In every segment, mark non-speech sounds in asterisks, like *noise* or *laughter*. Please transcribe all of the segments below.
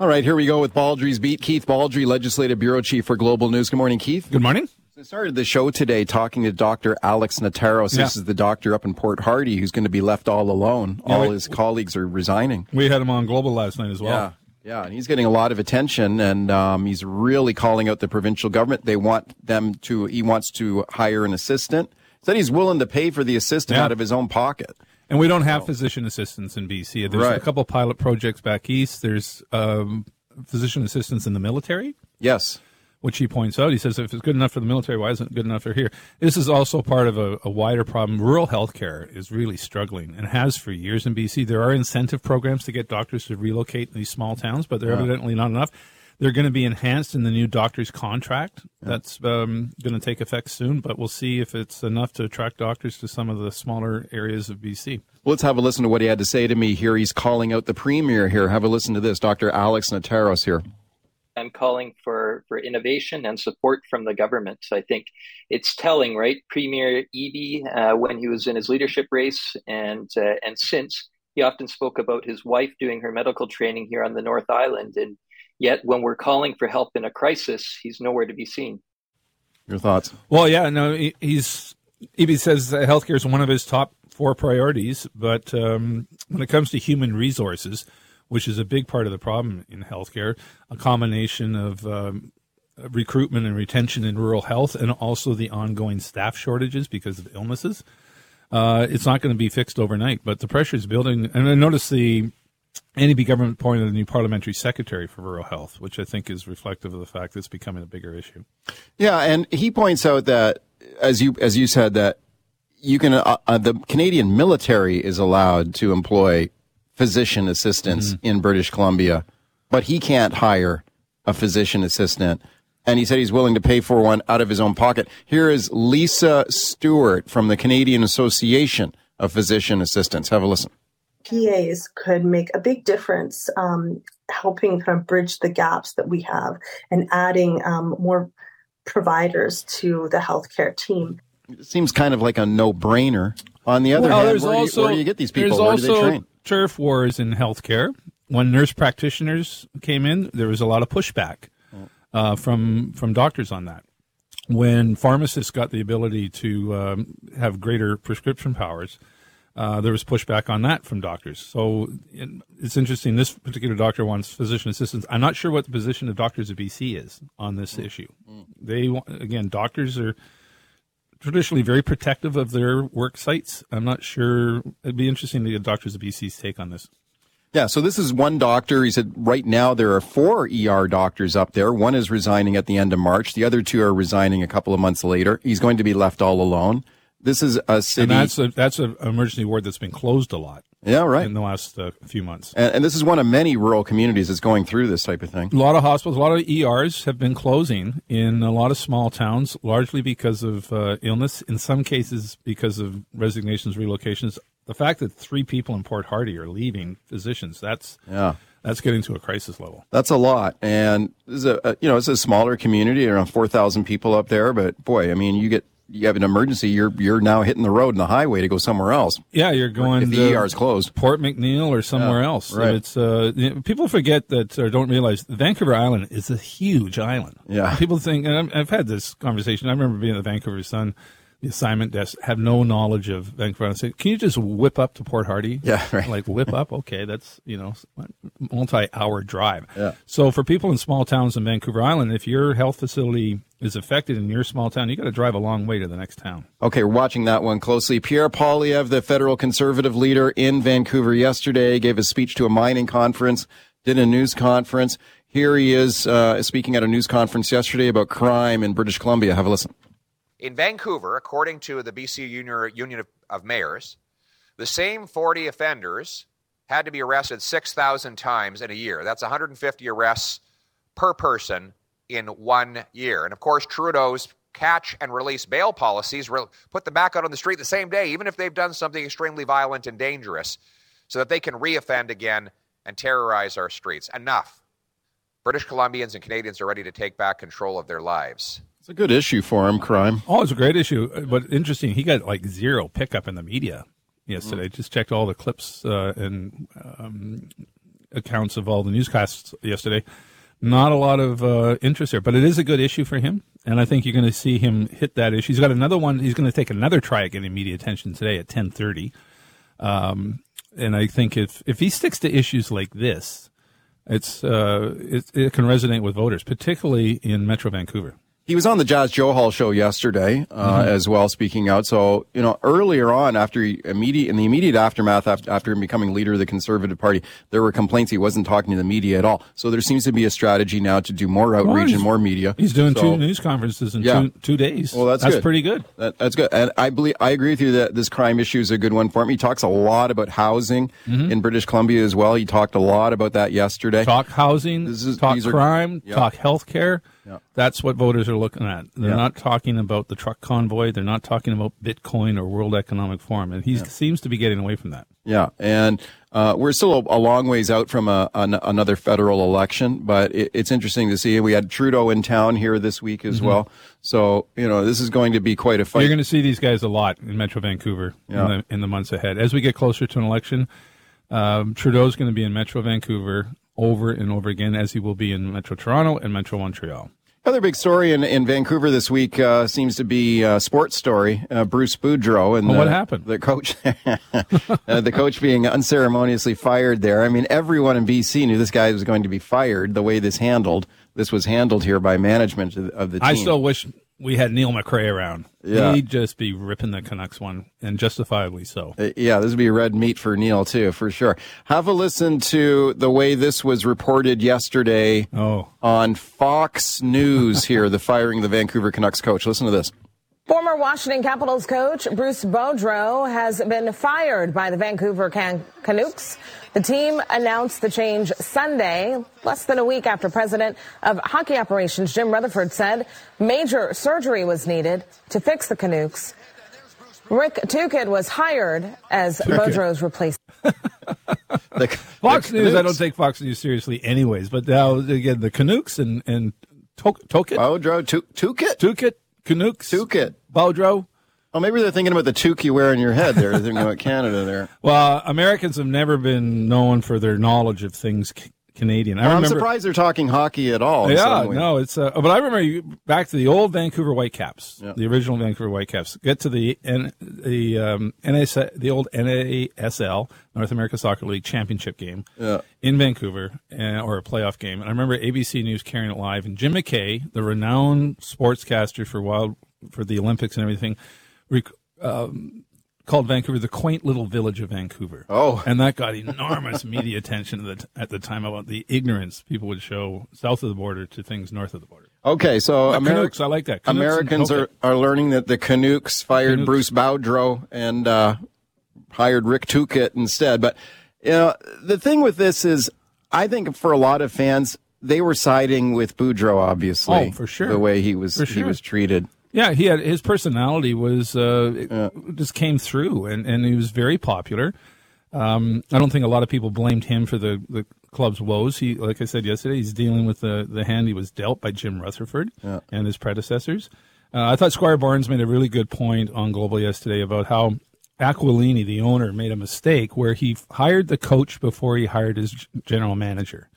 All right, here we go with Baldrey's beat. Keith Baldrey, Legislative Bureau Chief for Global News. Good morning, Keith. Good morning. I started the show today talking to Dr. Alex Nataros. Yeah. This is the doctor up in Port Hardy who's going to be left all alone. Yeah, all we- his colleagues are resigning. We had him on Global last night as well. Yeah. Yeah, and he's getting a lot of attention, and um, he's really calling out the provincial government. They want them to. He wants to hire an assistant. Said he's willing to pay for the assistant Yeah. out of his own pocket. And we don't have physician assistants in BC. There's Right. a couple pilot projects back east. There's um, physician assistants in the military, Yes, which he points out. He says if it's good enough for the military, why isn't it good enough for here? This is also part of a, a wider problem. Rural healthcare is really struggling and has for years in BC. There are incentive programs to get doctors to relocate in these small towns, but they're evidently not enough. They're going to be enhanced in the new doctor's contract. That's um, going to take effect soon, but we'll see if it's enough to attract doctors to some of the smaller areas of BC. Let's have a listen to what he had to say to me here. He's calling out the premier here. Have a listen to this. Dr. Alex Nataros here. I'm calling for, for innovation and support from the government. I think it's telling, right? Premier Eby, uh, when he was in his leadership race and uh, and since, he often spoke about his wife doing her medical training here on the North Island, and yet when we're calling for help in a crisis, he's nowhere to be seen. Your thoughts? Well, yeah, no, he, he's Eby says that healthcare is one of his top four priorities, but um, when it comes to human resources, which is a big part of the problem in healthcare, a combination of um, recruitment and retention in rural health, and also the ongoing staff shortages because of illnesses. Uh, it's not going to be fixed overnight, but the pressure is building. And I noticed the NEB government appointed a new parliamentary secretary for rural health, which I think is reflective of the fact that it's becoming a bigger issue. Yeah, and he points out that as you as you said that you can uh, uh, the Canadian military is allowed to employ physician assistants in British Columbia, but he can't hire a physician assistant. And he said he's willing to pay for one out of his own pocket. Here is Lisa Stewart from the Canadian Association of Physician Assistants. Have a listen. PAs could make a big difference, um, helping kind of bridge the gaps that we have and adding um, more providers to the healthcare team. It seems kind of like a no-brainer. On the other Well, hand, there's where, also, do you, where do you get these people? Where also do they train? turf wars in healthcare. When nurse practitioners came in, there was a lot of pushback uh, from from doctors on that. When pharmacists got the ability to um, have greater prescription powers, uh, there was pushback on that from doctors. So it's interesting. This particular doctor wants physician assistants. I'm not sure what the position of doctors of BC is on this issue. They again, doctors are traditionally very protective of their work sites. I'm not sure. It'd be interesting to get doctors of BC's take on this. Yeah, so this is one doctor. He said right now there are four ER doctors up there. One is resigning at the end of March. The other two are resigning a couple of months later. He's going to be left all alone. This is a city. And that's a that's an emergency ward that's been closed a lot yeah, right. in the last uh, few months. And, and this is one of many rural communities that's going through this type of thing. A lot of hospitals, a lot of ERs have been closing in a lot of small towns, largely because of uh, illness. In some cases, because of resignations, relocations. The fact that three people in Port Hardy are leaving physicians, that's Yeah. that's getting to a crisis level. That's a lot, and this is a, a you know it's a smaller community, around four thousand people up there. But boy, I mean, you get you have an emergency, you're you're now hitting the road and the highway to go somewhere else. Yeah, you're going if the ER is closed. Port McNeil or somewhere Yeah, else. right. It's uh, people forget that or don't realize Vancouver Island is a huge island. Yeah. people think, and I've, I've had this conversation. I remember being the Vancouver Sun, the assignment desk, have no knowledge of Vancouver Island. Say, can you just whip up to Port Hardy? *laughs* Yeah, right. Like whip up. Okay, that's you know multi-hour drive. Yeah. So for people in small towns in Vancouver Island, if your health facility is affected in your small town, you got to drive a long way to the next town. Okay, we're watching that one closely. Pierre Poilievre, the federal conservative leader in Vancouver yesterday, gave a speech to a mining conference, did a news conference. Here he is uh, speaking at a news conference yesterday about crime in British Columbia. Have a listen. In Vancouver, according to the BC Union of, Mayors, the same 40 offenders had to be arrested 6,000 times in a year. That's 150 arrests per person in one year. And of course, Trudeau's catch and release bail policies put them back out on the street the same day, even if they've done something extremely violent and dangerous, so that they can reoffend again and terrorize our streets. Enough. British Columbians and Canadians are ready to take back control of their lives. It's a good issue for him, crime. Oh, it's a great issue, but interesting. He got like zero pickup in the media yesterday. Mm. Just checked all the clips uh, and um, accounts of all the newscasts yesterday. Not a lot of uh, interest there, but it is a good issue for him, and I think you're going to see him hit that issue. He's got another one. He's going to take another try at getting media attention today at 10:30. Um, and I think if if he sticks to issues like this, it's uh, it, it can resonate with voters, particularly in Metro Vancouver. He was on the Jas Johal show yesterday uh, mm-hmm. as well, speaking out. So you know, earlier on, after he, immediate in the immediate aftermath after, after him becoming leader of the Conservative Party, there were complaints he wasn't talking to the media at all. So there seems to be a strategy now to do more outreach well, and more media. He's doing so, two news conferences in yeah. two, two days. Well, that's that's good. pretty good. That, that's good, and I believe I agree with you that this crime issue is a good one for him. He talks a lot about housing mm-hmm. in British Columbia as well. He talked a lot about that yesterday. Talk housing, is, talk crime, are, yeah. talk healthcare. Yeah. That's what voters are looking at. They're yeah. not talking about the truck convoy. They're not talking about Bitcoin or World Economic Forum. And he yeah. seems to be getting away from that. Yeah. And uh, we're still a, a, long ways out from a, an, another federal election, but it, it's interesting to see. We had Trudeau in town here this week as mm-hmm. well. So, you know, this is going to be quite a fight. You're going to see these guys a lot in Metro Vancouver in, the, in the months ahead. As we get closer to an election, um, Trudeau's going to be in Metro Vancouver over and over again, as he will be in Metro Toronto and Metro Montreal. Other big story in, in Vancouver this week uh, seems to be a sports story. Uh, Bruce Boudreau and well, what happened? The coach, *laughs* uh, the coach being unceremoniously fired there. I mean, everyone in BC knew this guy was going to be fired. The way this handled, this was handled here by management of the team. I still wish we had Neil Macrae around. Yeah. He'd just be ripping the Canucks one, and justifiably so. Uh, yeah, this would be red meat for Neil, too, for sure. Have a listen to the way this was reported yesterday oh. on Fox News here, the firing of the Vancouver Canucks coach. Listen to this. Former Washington Capitals coach Bruce Boudreau has been fired by the Vancouver Can- Canucks. The team announced the change Sunday, less than a week after President of Hockey Operations Jim Rutherford said major surgery was needed to fix the Canucks. Rick Tocchet was hired as Boudreau's replacement. *laughs* Fox News, I don't take Fox News seriously anyways, but now, again, the Canucks and, and Tocchet. Boudreau, Tocchet? Tocchet Canucks. Tookit. Boudreau. Oh, maybe they're thinking about the toque you wear on your head there. They're thinking *laughs* about Canada there. Well, Americans have never been known for their knowledge of things Canadian. I am surprised they're talking hockey at all. Yeah, no, it's. Uh, but I remember you, back to the old Vancouver Whitecaps, yeah. the original Vancouver Whitecaps. Get to the N, the um, NAS, the old NASL North America Soccer League championship game yeah. in Vancouver, uh, or a playoff game. And I remember ABC News carrying it live, and Jim McKay, the renowned sportscaster for wild for the Olympics and everything, rec- um, called Vancouver the quaint little village of Vancouver. Oh, *laughs* and that got enormous media attention at the, at the time about the ignorance people would show south of the border to things north of the border. Okay, so Ameri- Canucks, I like that. Canucks Americans are, are learning that the Canucks fired Canucks. Bruce Boudreau and uh, hired Rick Tocchet instead. But you know, the thing with this is, I think for a lot of fans, they were siding with Boudreau, obviously. Oh, for sure. The way he was sure. he was treated. Yeah, he had his personality was uh, yeah. just came through, and, and he was very popular. Um, I don't think a lot of people blamed him for the, the club's woes. He, like I said yesterday, he's dealing with the, the hand he was dealt by Jim Rutherford yeah. and his predecessors. Uh, I thought Squire Barnes made a really good point on Global yesterday about how Aquilini, the owner, made a mistake where he hired the coach before he hired his general manager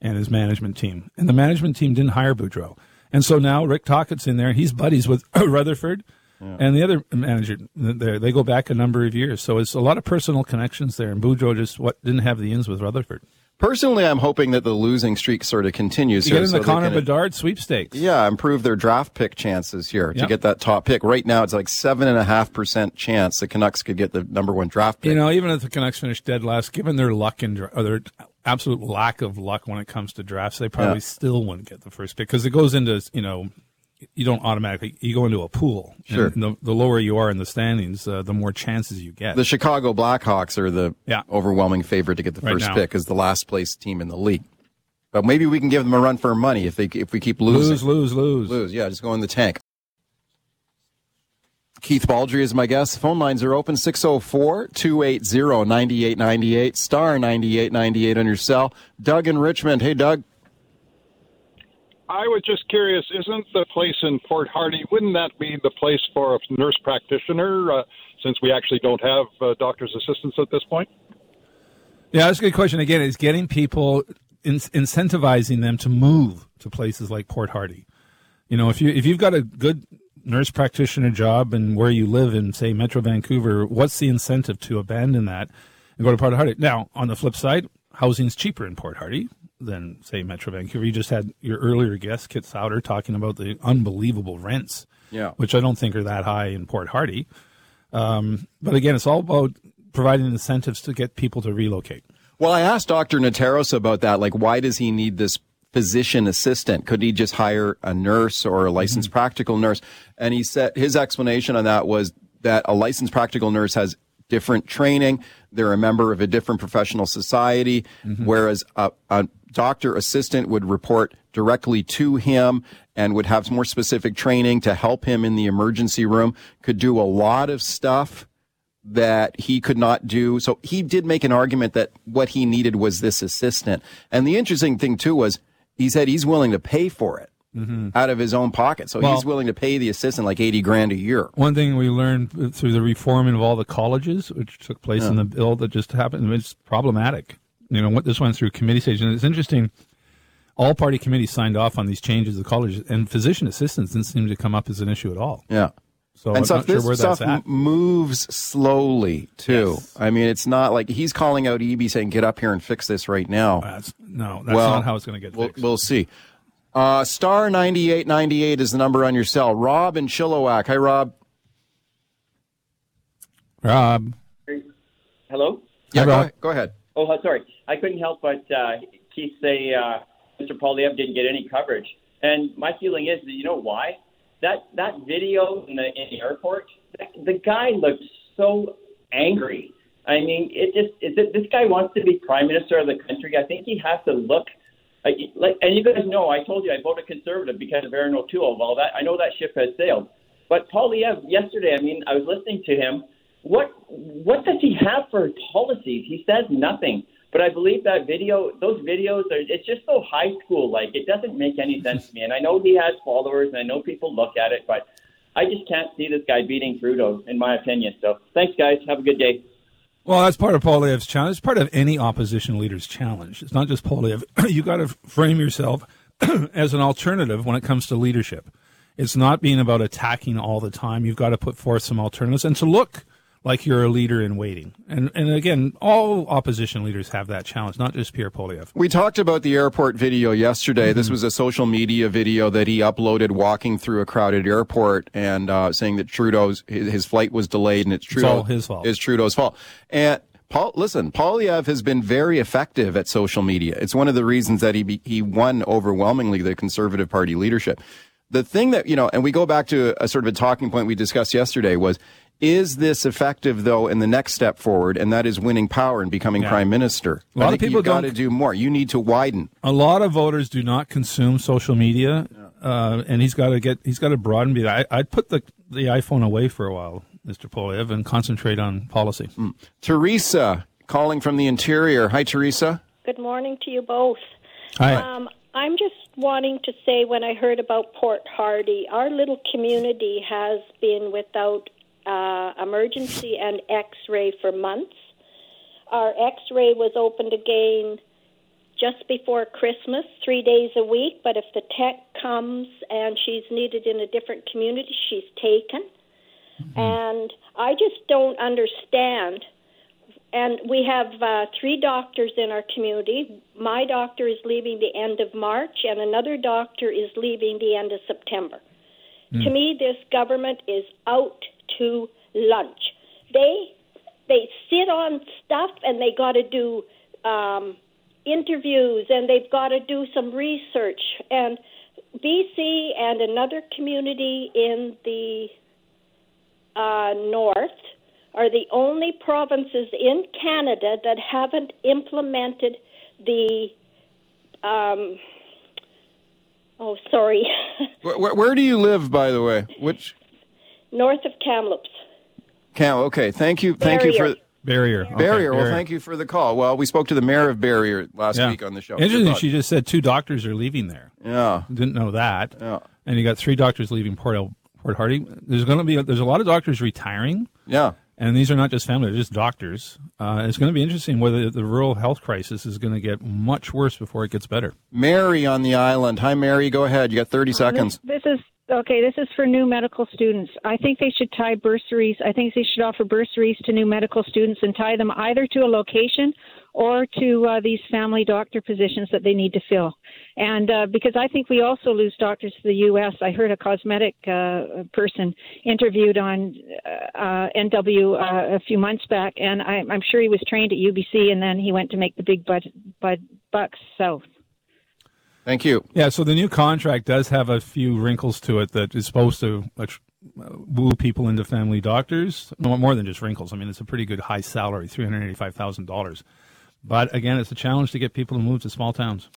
and his management team, and the management team didn't hire Boudreau. And so now Rick Tocchet's in there. He's buddies with *clears throat* Rutherford. Yeah. And the other manager, there. they go back a number of years, so it's a lot of personal connections there. And Boudreau just what didn't have the ins with Rutherford. Personally, I'm hoping that the losing streak sort of continues. You here, get in so the Connor can, Bedard sweepstakes. Yeah, improve their draft pick chances here yep. to get that top pick. Right now, it's like seven and a half percent chance the Canucks could get the number one draft pick. You know, even if the Canucks finish dead last, given their luck and or their absolute lack of luck when it comes to drafts, they probably yeah. still wouldn't get the first pick because it goes into you know you don't automatically you go into a pool. Sure. And the, the lower you are in the standings, uh, the more chances you get. The Chicago Blackhawks are the Yeah. overwhelming favorite to get the Right first now. pick as the last place team in the league. But maybe we can give them a run for money if they if we keep losing. lose, lose, lose. Lose, yeah, just go in the tank. Keith Baldrey is my guest. Phone lines are open 604 280 9898, star 9898 on your cell. Doug in Richmond. Hey, Doug. I was just curious, isn't the place in Port Hardy, wouldn't that be the place for a nurse practitioner uh, since we actually don't have uh, doctor's assistants at this point? Yeah, that's a good question. Again, it's getting people, in, incentivizing them to move to places like Port Hardy. You know, if you if you've got a good nurse practitioner job and where you live in, say, Metro Vancouver, what's the incentive to abandon that and go to Port Hardy? Now, on the flip side, housing's cheaper in Port Hardy than say Metro Vancouver. You just had your earlier guest, Kit Souter, talking about the unbelievable rents, Yeah. which I don't think are that high in Port Hardy. Um, but again, it's all about providing incentives to get people to relocate. Well, I asked Dr. Nataros about that. Like, why does he need this physician assistant? Could he just hire a nurse or a licensed mm-hmm. practical nurse? And he said his explanation on that was that a licensed practical nurse has different training. They're a member of a different professional society, mm-hmm. whereas a, a doctor assistant would report directly to him and would have more specific training to help him in the emergency room, could do a lot of stuff that he could not do. So he did make an argument that what he needed was this assistant. And the interesting thing too was he said he's willing to pay for it mm-hmm. out of his own pocket. So Well- he's willing to pay the assistant like 80 grand a year. One thing we learned through the reforming of all the colleges, which took place in the bill that just happened, it's problematic. You know, what this went through committee stage, and it's interesting. All party committees signed off on these changes to colleges, and physician assistants didn't seem to come up as an issue at all. Yeah. So and I'm stuff, not sure this stuff at. moves slowly too. Yes. I mean, it's not like he's calling out Eby saying, get up here and fix this right now. That's, no, that's well, not how it's going to get we'll, fixed. we'll see. Uh, star 9898 is the number on your cell. Rob in Chilliwack. Hi, Rob. Rob, Hello? Yeah, Hi, go, Rob. ahead- go ahead. Oh, sorry. I couldn't help but uh, Keith say uh, Mr. Poilievre didn't get any coverage. And my feeling is that you know why? That that video in the in the airport, that, the guy looked so angry. I mean, it just is it, this guy wants to be prime minister of the country. I think he has to look like, like and you guys know I told you I voted conservative because of Aaron O'Toole. Well, that I know that ship has sailed. But Poilievre yesterday, I mean, I was listening to him. What what does he have for policies? He says nothing. But I believe that video, those videos are it's just so high school like. It doesn't make any sense to me. And I know he has followers and I know people look at it, but I just can't see this guy beating Trudeau, in my opinion. So thanks guys. Have a good day. Well, that's part of Paul Poilievre's challenge. It's part of any opposition leader's challenge. It's not just Paul Poilievre. *clears throat* you got to frame yourself *clears throat* as an alternative when it comes to leadership. It's not being about attacking all the time. You've got to put forth some alternatives and to look like you're a leader in waiting. And and again, all opposition leaders have that challenge, not just Pierre Poilievre. We talked about the airport video yesterday. Mm-hmm. This was a social media video that he uploaded walking through a crowded airport and uh, saying that Trudeau's his, his flight was delayed and it's Trudeau all his fault. Is Trudeau's fault. And Paul, listen, Poilievre has been very effective at social media. It's one of the reasons that he be, he won overwhelmingly the Conservative Party leadership. The thing that you know, and we go back to a, sort of a talking point we discussed yesterday was. Is this effective though in the next step forward, and that is winning power and becoming Yeah. prime minister? A lot of people got to don't- more. You need to widen. A lot of voters do not consume social media, uh, and he's got to get he's got to broaden. Be I, I'd put the the iPhone away for a while, Mr. Poilievre, and concentrate on policy. Teresa calling from the interior. Hi, Teresa. Good morning to you both. Hi. Um, I'm just wanting to say when I heard about Port Hardy, our little community has been without uh, emergency and x ray for months. Our x ray was opened again just before Christmas, three days a week, but if the tech comes and she's needed in a different community, she's taken. And I just don't understand and we have uh, three doctors in our community. My doctor is leaving the end of March, and another doctor is leaving the end of September. To me, this government is out to lunch. They they sit on stuff, and they got to do um, interviews, and they've got to do some research. And BC and another community in the uh, north are the only provinces in Canada that haven't implemented the. Um, oh, sorry. *laughs* Where, where, where do you live, by the way? Which north of Kamloops. Cam? Okay, thank you, thank you for Barriere. Okay, Barriere. Well, thank you for the call. Well, we spoke to the mayor of Barriere last Yeah. week on the show. Interesting. She just said two doctors are leaving there. Yeah. Didn't know that. Yeah. And you got three doctors leaving Port El, Port Hardy. There's going to be a, there's a lot of doctors retiring. Yeah. And these are not just family; they're just doctors. Uh, it's going to be interesting whether the rural health crisis is going to get much worse before it gets better. Mary on the island. Hi, Mary. Go ahead. You got 30 seconds. This, this is okay. This is for new medical students. I think they should tie bursaries. I think they should offer bursaries to new medical students and tie them either to a location or to uh, these family doctor positions that they need to fill. And uh, because I think we also lose doctors to the U.S. I heard a cosmetic uh, person interviewed on uh, uh, NW uh, a few months back, and I, I'm sure he was trained at UBC, and then he went to make the big bud, bud bucks south. Thank you. Yeah, so the new contract does have a few wrinkles to it that is supposed to uh, woo people into family doctors. More than just wrinkles. I mean, it's a pretty good high salary, three hundred eighty-five thousand dollars. But again, it's a challenge to get people to move to small towns.